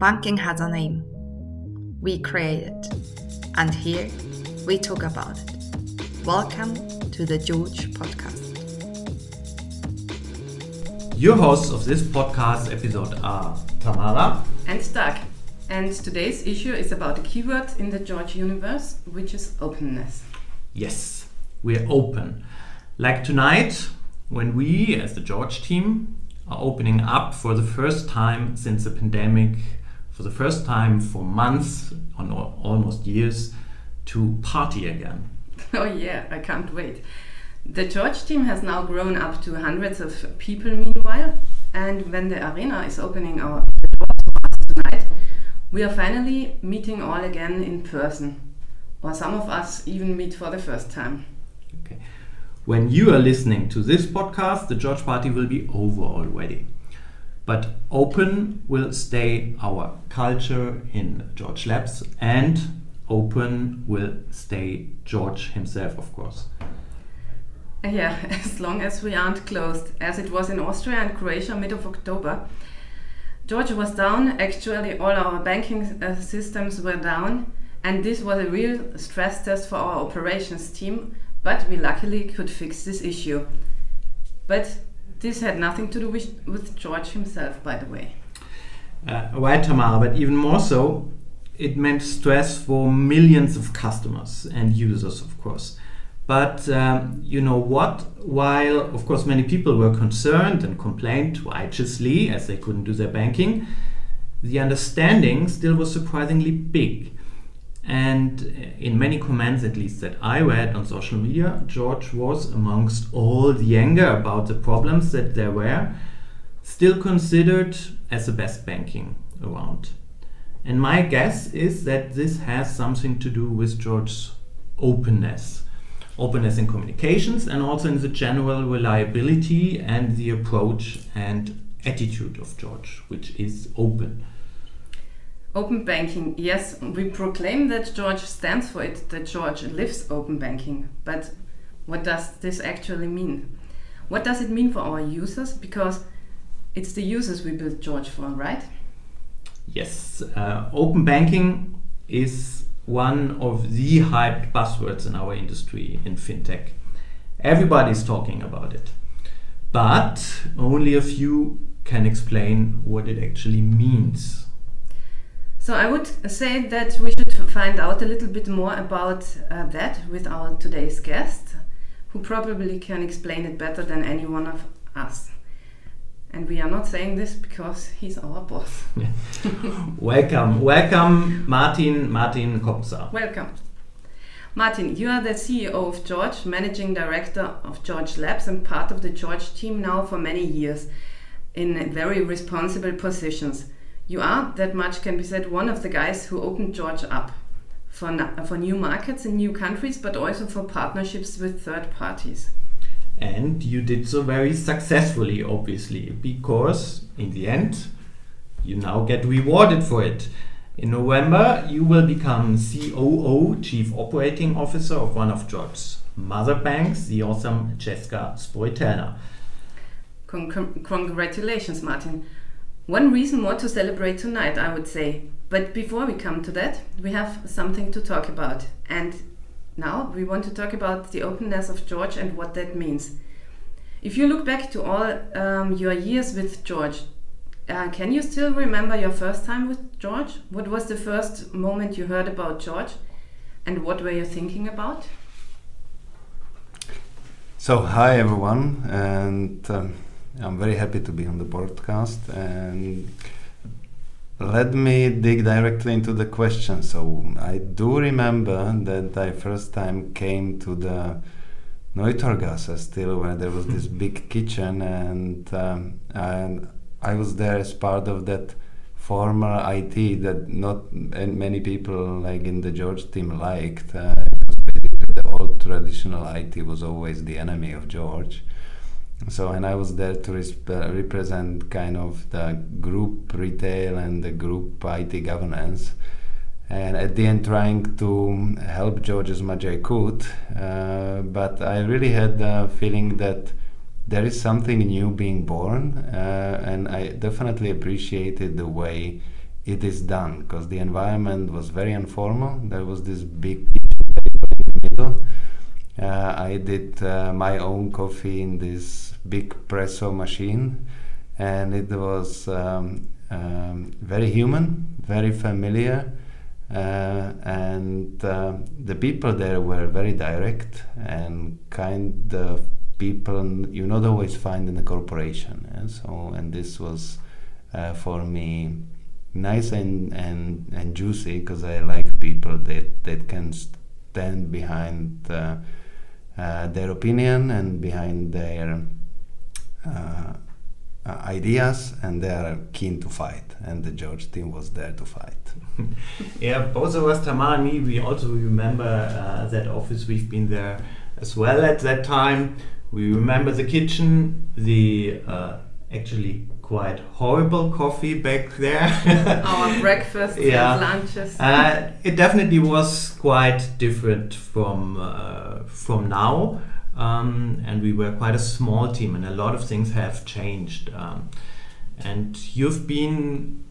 Banking has a name. We create it. And here we talk about it. Welcome to the George Podcast. Your hosts of this podcast episode are Tamara and Doug. And today's issue is about a keyword in the George universe, which is openness. Yes, we're open. Like tonight, when we, as the George team, are opening up for the first time since the pandemic, for the first time for months, on almost years, to party again. Oh, yeah, I can't wait. The George team has now grown up to hundreds of people meanwhile, and when the arena is opening our doors tonight, we are finally meeting all again in person. Or some of us even meet for the first time. Okay. When you are listening to this podcast, the George Party will be over already. But open will stay our culture in George Labs, and open will stay George himself, of course. Yeah, as long as we aren't closed, as it was in Austria and Croatia mid of October. Georgia was down, actually, all our banking uh, systems were down, and this was a real stress test for our operations team, but we luckily could fix this issue. But this had nothing to do with, with George himself, by the way. Uh, right, Tamara, but even more so, it meant stress for millions of customers and users, of course. But um, you know what? While, of course, many people were concerned and complained righteously as they couldn't do their banking, the understanding still was surprisingly big. And uh, in many comments, at least that I read on social media, George was, amongst all the anger about the problems that there were, still considered as the best banking around. And my guess is that this has something to do with George's openness openness in communications and also in the general reliability and the approach and attitude of George, which is open. Open banking, yes, we proclaim that George stands for it, that George lives open banking. But what does this actually mean? What does it mean for our users? Because it's the users we build George for, right? Yes, uh, open banking is one of the hyped buzzwords in our industry in fintech. Everybody's talking about it, but only a few can explain what it actually means. So I would say that we should find out a little bit more about uh, that with our today's guest, who probably can explain it better than any one of us. And we are not saying this because he's our boss. welcome, welcome, Martin, Martin Kopsa. Welcome. Martin, you are the CEO of George, managing director of George Labs, and part of the George team now for many years in very responsible positions. You are, that much can be said, one of the guys who opened George up for, for new markets in new countries, but also for partnerships with third parties. And you did so very successfully, obviously, because in the end, you now get rewarded for it. In November, you will become COO, Chief Operating Officer of one of George's mother banks, the awesome Česká spořitelna. Con congratulations, Martin. One reason more to celebrate tonight, I would say. But before we come to that, we have something to talk about. And now we want to talk about the openness of George and what that means. If you look back to all um, your years with George, uh, can you still remember your first time with George? What was the first moment you heard about George? And what were you thinking about? So, hi everyone, and um, I'm very happy to be on the podcast. And let me dig directly into the question. So I do remember that I first time came to the Neutorgasse still where there was this big kitchen and um, and I was there as part of that former IT that not many people like in the George team liked. Uh, because basically the old traditional IT was always the enemy of George so and i was there to uh, represent kind of the group retail and the group it governance and at the end trying to help george as much as i could uh, but i really had the feeling that there is something new being born uh, and i definitely appreciated the way it is done because the environment was very informal. There was this big. Uh, I did uh, my own coffee in this big presso machine, and it was um, um, very human, very familiar. Uh, and uh, the people there were very direct and kind of people you not always find in a corporation. So, and this was uh, for me nice and and, and juicy because I like people that that can stand behind uh, their opinion and behind their uh, ideas, and they are keen to fight. And the George team was there to fight. yeah, both of us, Tamar and me, we also remember uh, that office. We've been there as well at that time. We remember the kitchen, the uh, actually quite horrible coffee back there. Our breakfast yeah. and lunches. Uh, it definitely was quite different from uh, from now. Um, and we were quite a small team, and a lot of things have changed. Um, and you've been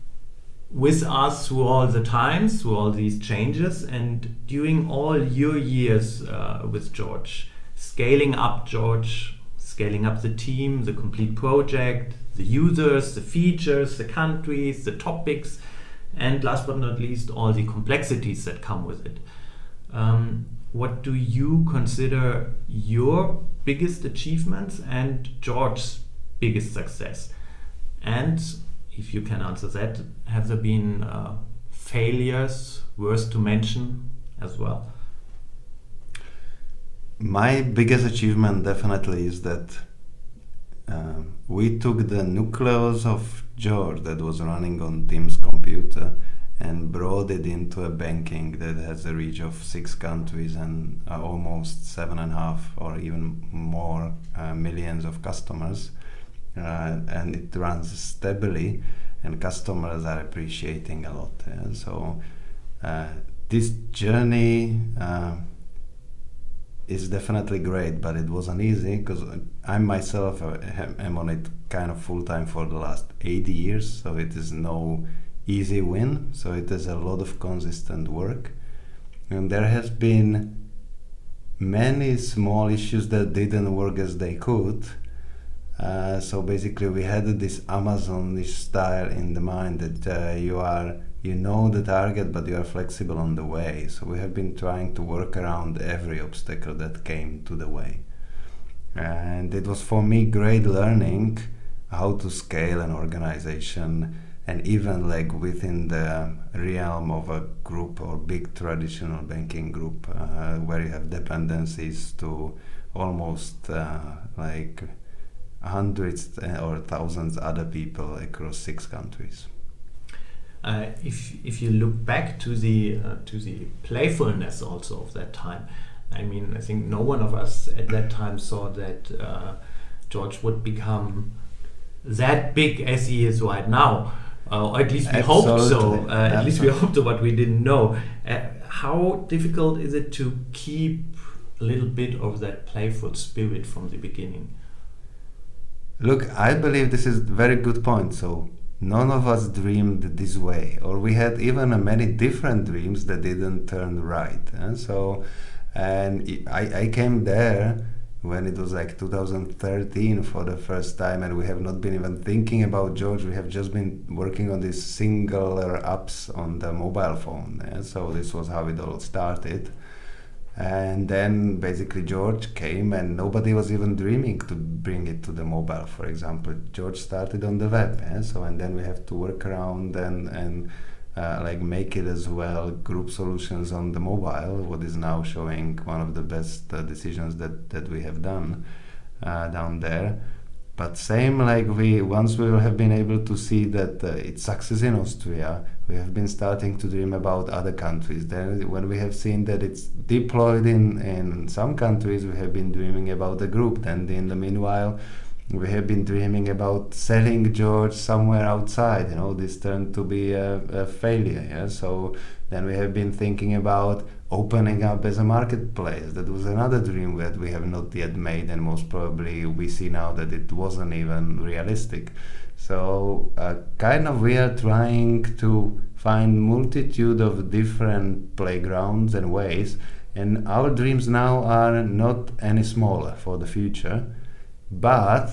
with us through all the times, through all these changes, and during all your years uh, with George, scaling up George, scaling up the team, the complete project, the users, the features, the countries, the topics, and last but not least, all the complexities that come with it. Um, what do you consider your biggest achievements and George's biggest success? And if you can answer that, have there been uh, failures worth to mention as well? My biggest achievement definitely is that uh, we took the nucleus of George that was running on Tim's computer and brought it into a banking that has a reach of six countries and uh, almost seven and a half or even more uh, millions of customers. Uh, and it runs stably, and customers are appreciating a lot. So, uh, this journey uh, is definitely great, but it wasn't easy because I myself am on it kind of full time for the last eight years, so it is no easy win. So it is a lot of consistent work, and there has been many small issues that didn't work as they could. Uh, so basically, we had this Amazonish style in the mind that uh, you are you know the target, but you are flexible on the way. So we have been trying to work around every obstacle that came to the way, and it was for me great learning how to scale an organization and even like within the realm of a group or big traditional banking group uh, where you have dependencies to almost uh, like hundreds or thousands other people across six countries. Uh, if if you look back to the uh, to the playfulness also of that time, I mean, I think no one of us at that time saw that uh, George would become that big as he is right now. Uh, or at least we hoped so. Uh, at least we hoped so, but we didn't know. Uh, how difficult is it to keep a little bit of that playful spirit from the beginning? Look, I believe this is a very good point. So none of us dreamed this way, or we had even many different dreams that didn't turn right. And so, and I, I came there when it was like 2013 for the first time and we have not been even thinking about george we have just been working on these singular apps on the mobile phone yeah? so this was how it all started and then basically george came and nobody was even dreaming to bring it to the mobile for example george started on the web yeah? so and then we have to work around and and uh, like make it as well group solutions on the mobile what is now showing one of the best uh, decisions that that we have done uh, down there but same like we once we will have been able to see that uh, it success in austria we have been starting to dream about other countries then when we have seen that it's deployed in in some countries we have been dreaming about the group then in the meanwhile we have been dreaming about selling George somewhere outside. You know, this turned to be a, a failure. Yeah, so then we have been thinking about opening up as a marketplace. That was another dream that we have not yet made, and most probably we see now that it wasn't even realistic. So, uh, kind of, we are trying to find multitude of different playgrounds and ways, and our dreams now are not any smaller for the future, but.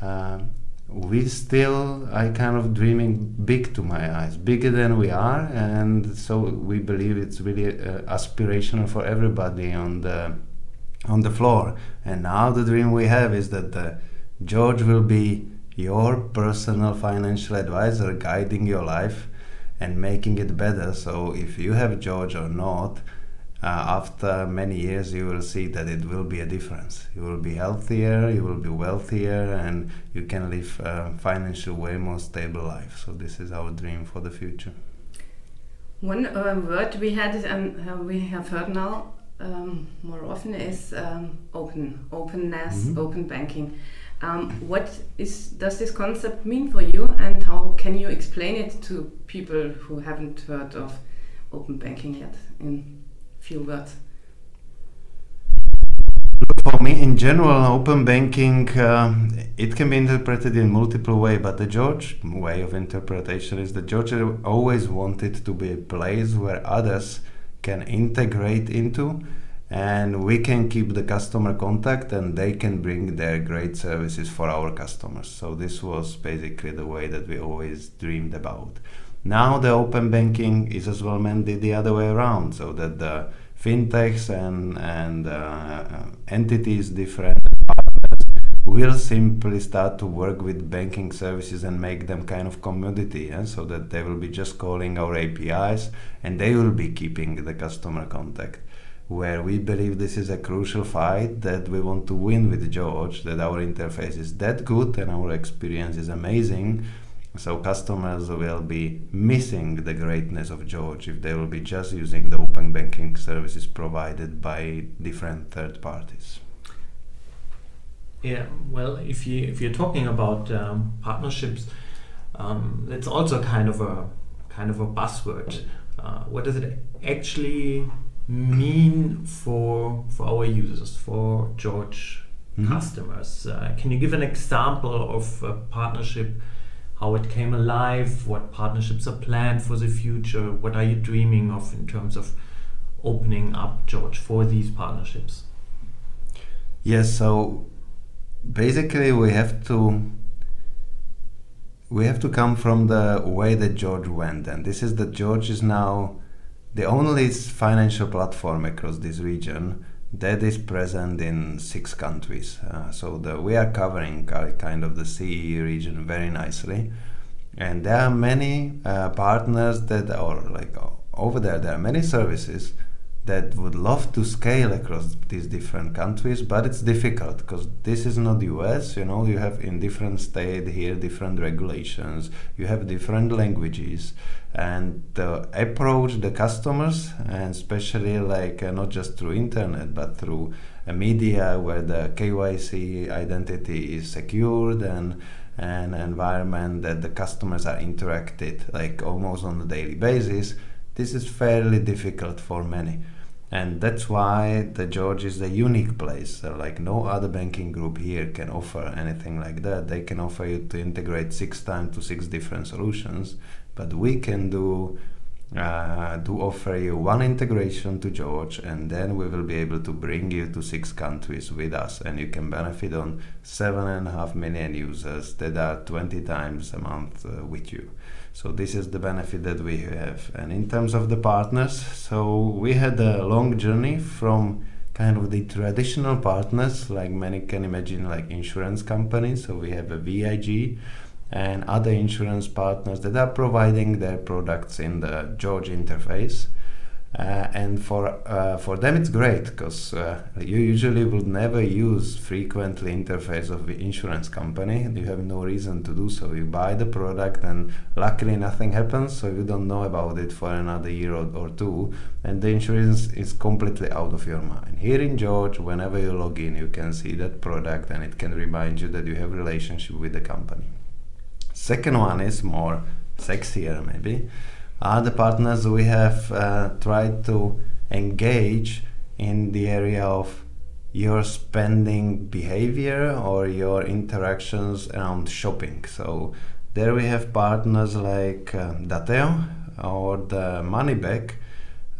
Um, we still I kind of dreaming big to my eyes, bigger than we are, and so we believe it's really uh, aspirational for everybody on the on the floor. And now the dream we have is that uh, George will be your personal financial advisor, guiding your life and making it better. So if you have George or not, uh, after many years you will see that it will be a difference you will be healthier you will be wealthier and you can live a financial way more stable life so this is our dream for the future one uh, word we had and uh, we have heard now um, more often is um, open openness mm -hmm. open banking um, what is does this concept mean for you and how can you explain it to people who haven't heard of open banking yet in feel that? For me, in general, open banking uh, it can be interpreted in multiple ways. But the George way of interpretation is that George always wanted to be a place where others can integrate into, and we can keep the customer contact, and they can bring their great services for our customers. So this was basically the way that we always dreamed about. Now the open banking is as well meant the other way around, so that the fintechs and and uh, entities different partners will simply start to work with banking services and make them kind of commodity, yeah? so that they will be just calling our APIs and they will be keeping the customer contact. Where we believe this is a crucial fight that we want to win with George, that our interface is that good and our experience is amazing so customers will be missing the greatness of George if they will be just using the open banking services provided by different third parties. Yeah, well, if you if you're talking about um, partnerships, um, it's also kind of a kind of a buzzword. Uh, what does it actually mean for for our users, for George mm -hmm. customers? Uh, can you give an example of a partnership? how it came alive, what partnerships are planned for the future, what are you dreaming of in terms of opening up, George, for these partnerships? Yes, so basically we have to we have to come from the way that George went, and this is that George is now the only financial platform across this region that is present in six countries. Uh, so the, we are covering kind of the CE region very nicely. And there are many uh, partners that are like over there, there are many services that would love to scale across these different countries, but it's difficult because this is not US. You know, you have in different state here different regulations. You have different languages, and approach the customers, and especially like uh, not just through internet but through a media where the KYC identity is secured and an environment that the customers are interacted like almost on a daily basis. This is fairly difficult for many and that's why the George is a unique place. Uh, like no other banking group here can offer anything like that. They can offer you to integrate six times to six different solutions, but we can do uh, do offer you one integration to George, and then we will be able to bring you to six countries with us, and you can benefit on seven and a half million users that are 20 times a month uh, with you. So this is the benefit that we have. And in terms of the partners, so we had a long journey from kind of the traditional partners, like many can imagine, like insurance companies. So we have a VIG and other insurance partners that are providing their products in the George interface. Uh, and for uh, for them it's great because uh, you usually would never use frequently interface of the insurance company. You have no reason to do so. You buy the product and luckily nothing happens so you don't know about it for another year or, or two and the insurance is completely out of your mind. Here in george whenever you log in you can see that product and it can remind you that you have relationship with the company. Second one is more sexier maybe other partners we have uh, tried to engage in the area of your spending behavior or your interactions around shopping. So there we have partners like uh, Dateio or the Moneyback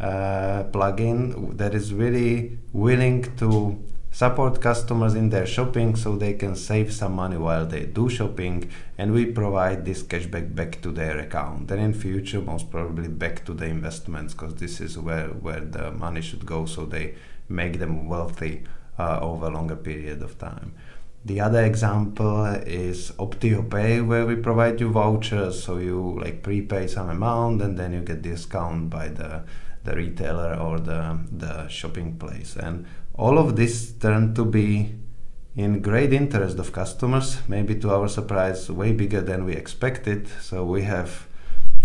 uh, plugin that is really willing to support customers in their shopping so they can save some money while they do shopping and we provide this cashback back to their account and in future most probably back to the investments because this is where where the money should go so they make them wealthy uh, over a longer period of time the other example is OptioPay, where we provide you vouchers, so you like prepay some amount and then you get discount by the the retailer or the the shopping place. And all of this turned to be in great interest of customers, maybe to our surprise, way bigger than we expected. So we have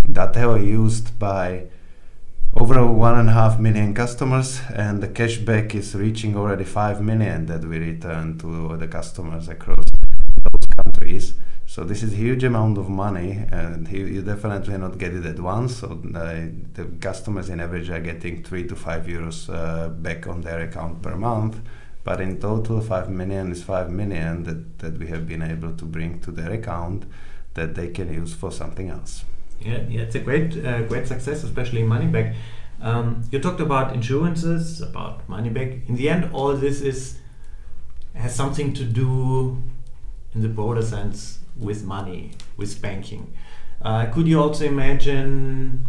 Dateio used by over one and a half million customers, and the cashback is reaching already five million that we return to the customers across those countries. So this is a huge amount of money, and you, you definitely not get it at once. So the, the customers in average are getting three to five euros uh, back on their account per month. But in total, five million is five million that, that we have been able to bring to their account that they can use for something else. Yeah, yeah, it's a great, uh, great success, especially money back. Um, you talked about insurances, about money back. In the end, all this is has something to do, in the broader sense, with money, with banking. Uh, could you also imagine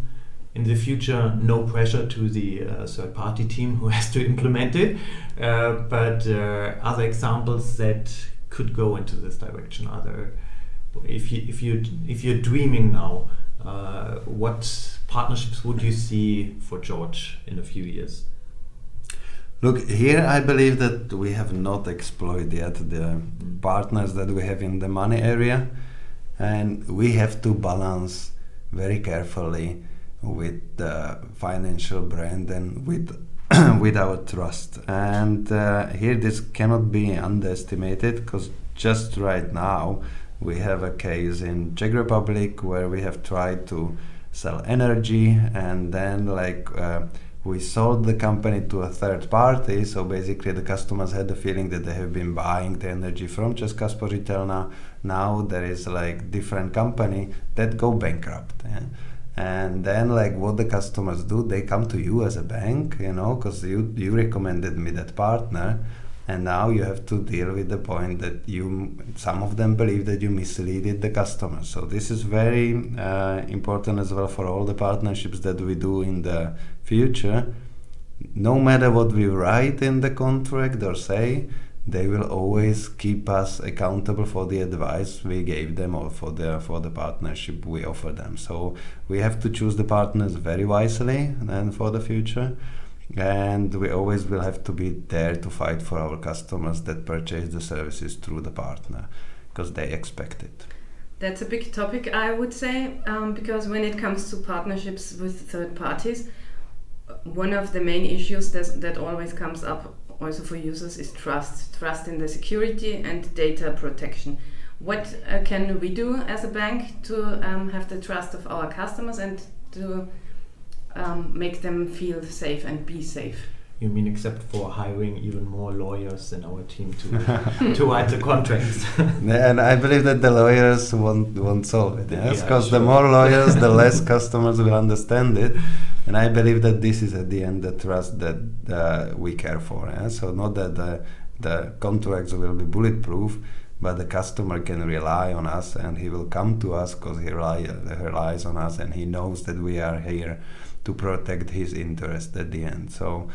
in the future no pressure to the uh, third party team who has to implement it, uh, but uh, other examples that could go into this direction? Other, if you if you if you're dreaming now, uh, what partnerships would you see for George in a few years? Look, here I believe that we have not exploited yet the partners that we have in the money area, and we have to balance very carefully with the financial brand and with with our trust. And uh, here, this cannot be underestimated because just right now we have a case in Czech Republic where we have tried to sell energy and then like. Uh, we sold the company to a third party. So basically, the customers had the feeling that they have been buying the energy from Česká spořitelna. Now there is like different company that go bankrupt. Yeah? And then, like, what the customers do, they come to you as a bank, you know, because you you recommended me that partner, and now you have to deal with the point that you some of them believe that you misleaded the customer. So this is very uh, important as well for all the partnerships that we do in the future, no matter what we write in the contract or say, they will always keep us accountable for the advice we gave them or for the for the partnership we offer them. So we have to choose the partners very wisely and for the future. And we always will have to be there to fight for our customers that purchase the services through the partner because they expect it. That's a big topic, I would say, um, because when it comes to partnerships with third parties, one of the main issues that, that always comes up also for users is trust trust in the security and data protection what uh, can we do as a bank to um, have the trust of our customers and to um, make them feel safe and be safe you mean except for hiring even more lawyers than our team to to write the contracts? and I believe that the lawyers won't won't solve it. Yes, because yeah, sure. the more lawyers, the less customers will understand it. And I believe that this is at the end the trust that uh, we care for. Eh? So not that the the contracts will be bulletproof, but the customer can rely on us and he will come to us because he rely, relies on us and he knows that we are here to protect his interest at the end. So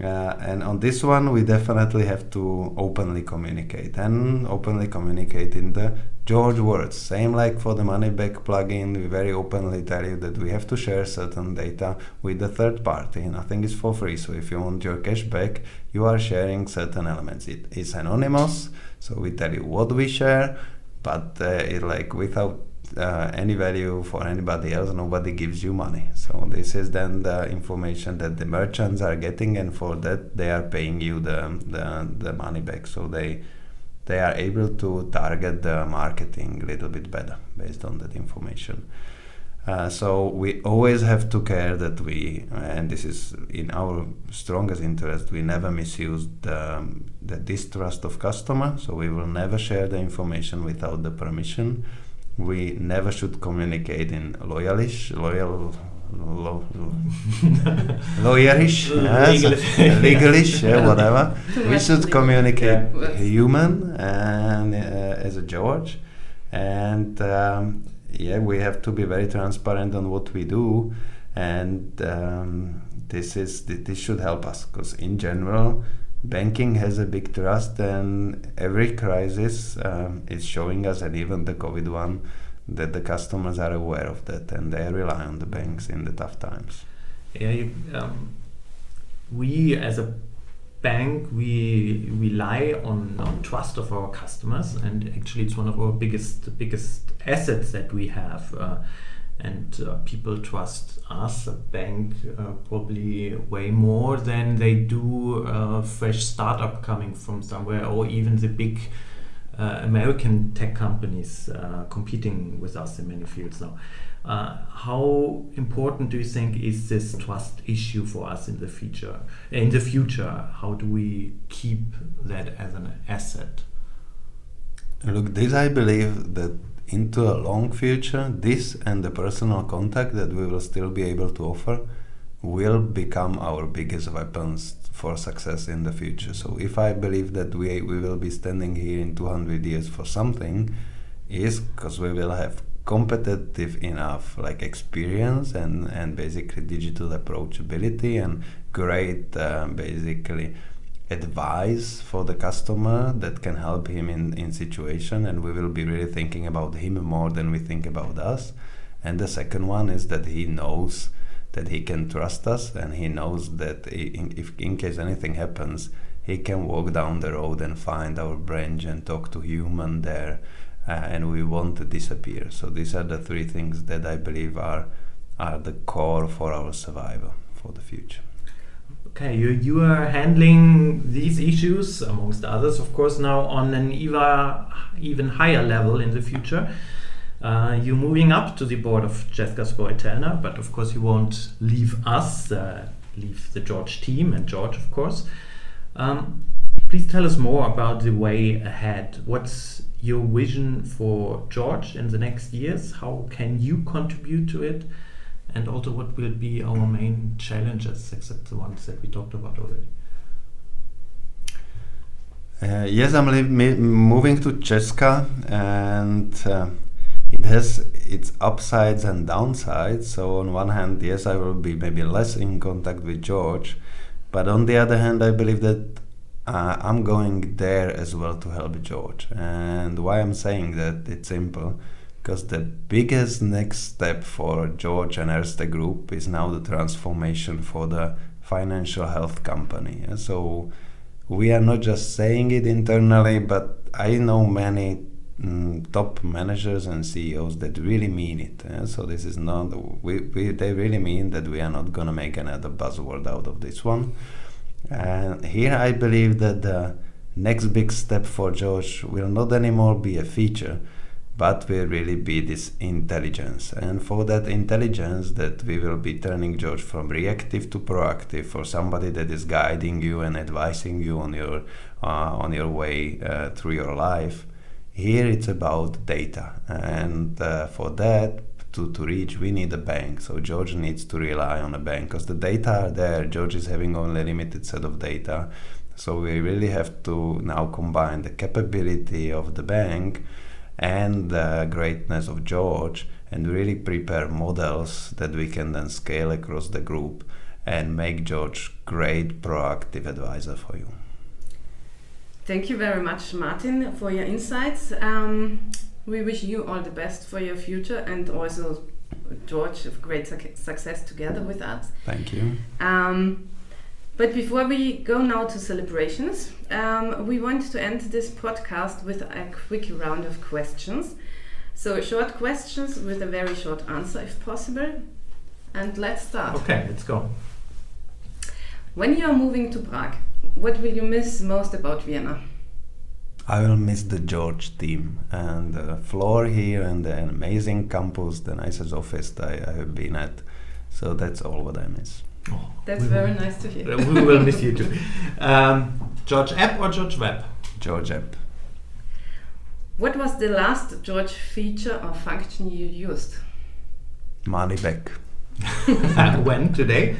uh, and on this one, we definitely have to openly communicate and openly communicate in the George words. Same like for the money back plugin, we very openly tell you that we have to share certain data with the third party. Nothing is for free. So if you want your cash back, you are sharing certain elements. It is anonymous, so we tell you what we share, but uh, it like without uh, any value for anybody else. Nobody gives you money. So this is then the information that the merchants are getting, and for that they are paying you the the, the money back. So they they are able to target the marketing a little bit better based on that information. Uh, so we always have to care that we, and this is in our strongest interest, we never misuse the, the distrust of customer. So we will never share the information without the permission. We never should communicate in loyalish, loyal, lo, lawyerish, yes, Legalish. legalish, yeah, whatever. We should communicate Yeah. human and uh, as a George, and um, yeah, we have to be very transparent on what we do, and um, this is th- this should help us because in general. Banking has a big trust, and every crisis um, is showing us, and even the COVID one, that the customers are aware of that and they rely on the banks in the tough times. Yeah, um, we as a bank we rely on, on trust of our customers, and actually it's one of our biggest biggest assets that we have. Uh, and uh, people trust us, a bank, uh, probably way more than they do a fresh startup coming from somewhere, or even the big uh, American tech companies uh, competing with us in many fields now. Uh, how important do you think is this trust issue for us in the future? In the future, how do we keep that as an asset? Look, this I believe that into a long future, this and the personal contact that we will still be able to offer will become our biggest weapons for success in the future. So if I believe that we, we will be standing here in 200 years for something, is because we will have competitive enough like experience and, and basically digital approachability and great um, basically advice for the customer that can help him in, in situation and we will be really thinking about him more than we think about us. And the second one is that he knows that he can trust us and he knows that in, if in case anything happens he can walk down the road and find our branch and talk to human there uh, and we won't disappear. So these are the three things that i believe are are the core for our survival for the future Okay, you, you are handling these issues, amongst others, of course, now on an even, even higher level in the future. Uh, you're moving up to the board of Česká spořitelna, but of course, you won't leave us, uh, leave the George team and George, of course. Um, please tell us more about the way ahead. What's your vision for George in the next years? How can you contribute to it? And also what will be our main challenges except the ones that we talked about already Uh, yes, I'm moving to Česka, and uh, it has its upsides and downsides. So on one hand, yes, I will be maybe less in contact with George, but on the other hand, I believe that uh, I'm going there as well to help George. And why I'm saying that, it's simple. Because the biggest next step for George and Erste Group is now the transformation for the financial health company. So we are not just saying it internally, but I know many mm, top managers and CEOs that really mean it. So this is not we, we they really mean that we are not gonna make another buzzword out of this one. And here I believe that the next big step for George will not anymore be a feature, but will really be this intelligence. And for that intelligence, that we will be turning George from reactive to proactive, for somebody that is guiding you and advising you on your uh, on your way uh, through your life. Here it's about data, and uh, for that. To, to reach, we need a bank. So George needs to rely on a bank because the data are there. George is having only a limited set of data. So we really have to now combine the capability of the bank and the greatness of George and really prepare models that we can then scale across the group and make George great proactive advisor for you. Thank you very much, Martin, for your insights. Um, we wish you all the best for your future and also George great suc- success together with us. Thank you. Um, but before we go now to celebrations, um, we want to end this podcast with a quick round of questions. So, short questions with a very short answer, if possible. And let's start. okay let's go When you are moving to Prague, what will you miss most about Vienna? I will miss the George team and the floor here and the amazing campus, the nicest office I, I have been at. So that's all what I miss. Oh, That's we very will- nice to hear. we will miss you too. Um, George App or George Web? George Epp. What was the last George feature or function you used? Money back. when? Today?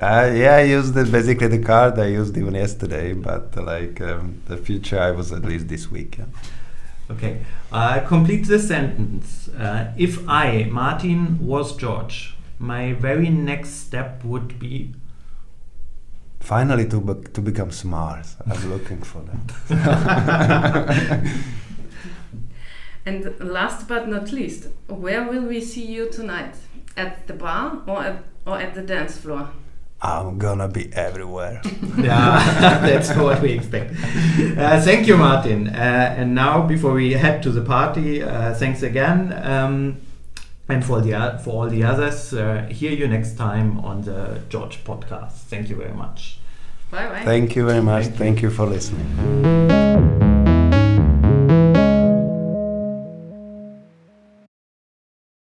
Uh, yeah, I used it, basically the card I used even yesterday, but uh, like um, the future I was at least this week. Yeah. Okay. Uh, complete the sentence. Uh, if I, Martin, was George, my very next step would be. Finally, to bec to become smart. I'm looking for that. And last but not least, where will we see you tonight? At the bar or at, or at the dance floor? I'm gonna be everywhere. Yeah, that's what we expect. Uh, thank you, Martin. Uh, and now, before we head to the party, uh, thanks again. Um, and for the for all the others, uh, hear you next time on the George podcast. Thank you very much. Bye bye. Thank you very much. Thank you. Thank you for listening.